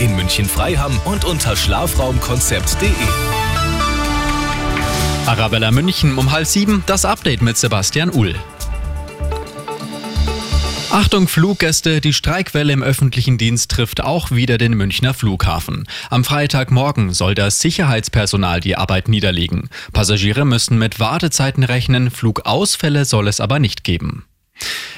in München Freiham und unter schlafraumkonzept.de. Arabella München um halb sieben, das Update mit Sebastian Uhl. Achtung Fluggäste, die Streikwelle im öffentlichen Dienst trifft auch wieder den Münchner Flughafen. Am Freitagmorgen soll das Sicherheitspersonal die Arbeit niederlegen. Passagiere müssen mit Wartezeiten rechnen, Flugausfälle soll es aber nicht geben.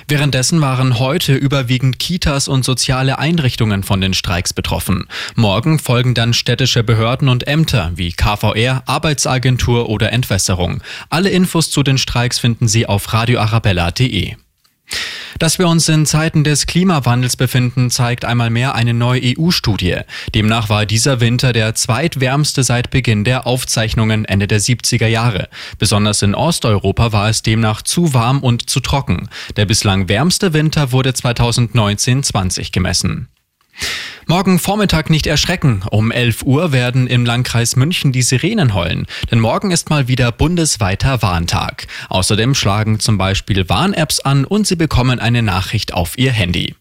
Währenddessen waren heute überwiegend Kitas und soziale Einrichtungen von den Streiks betroffen. Morgen folgen dann städtische Behörden und Ämter wie KVR, Arbeitsagentur oder Entwässerung. Alle Infos zu den Streiks finden Sie auf radioarabella.de. Dass wir uns in Zeiten des Klimawandels befinden, zeigt einmal mehr eine neue EU-Studie. Demnach war dieser Winter der zweitwärmste seit Beginn der Aufzeichnungen Ende der 70er Jahre. Besonders in Osteuropa war es demnach zu warm und zu trocken. Der bislang wärmste Winter wurde 2019-20 gemessen. Morgen Vormittag nicht erschrecken. Um 11 Uhr werden im Landkreis München die Sirenen heulen. Denn morgen ist mal wieder bundesweiter Warntag. Außerdem schlagen zum Beispiel Warn-Apps an und Sie bekommen eine Nachricht auf Ihr Handy.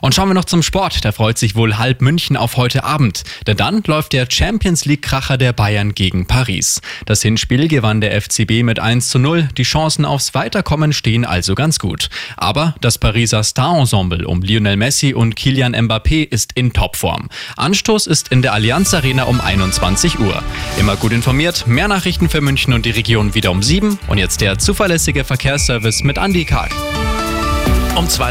Und schauen wir noch zum Sport. Da freut sich wohl halb München auf heute Abend. Denn dann läuft der Champions League-Kracher der Bayern gegen Paris. Das Hinspiel gewann der FCB mit 1 zu 0. Die Chancen aufs Weiterkommen stehen also ganz gut. Aber das Pariser Star-Ensemble um Lionel Messi und Kilian Mbappé ist in Topform. Anstoß ist in der Allianz Arena um 21 Uhr. Immer gut informiert, mehr Nachrichten für München und die Region wieder um 7. Und jetzt der zuverlässige Verkehrsservice mit Andy Karg. Um zwei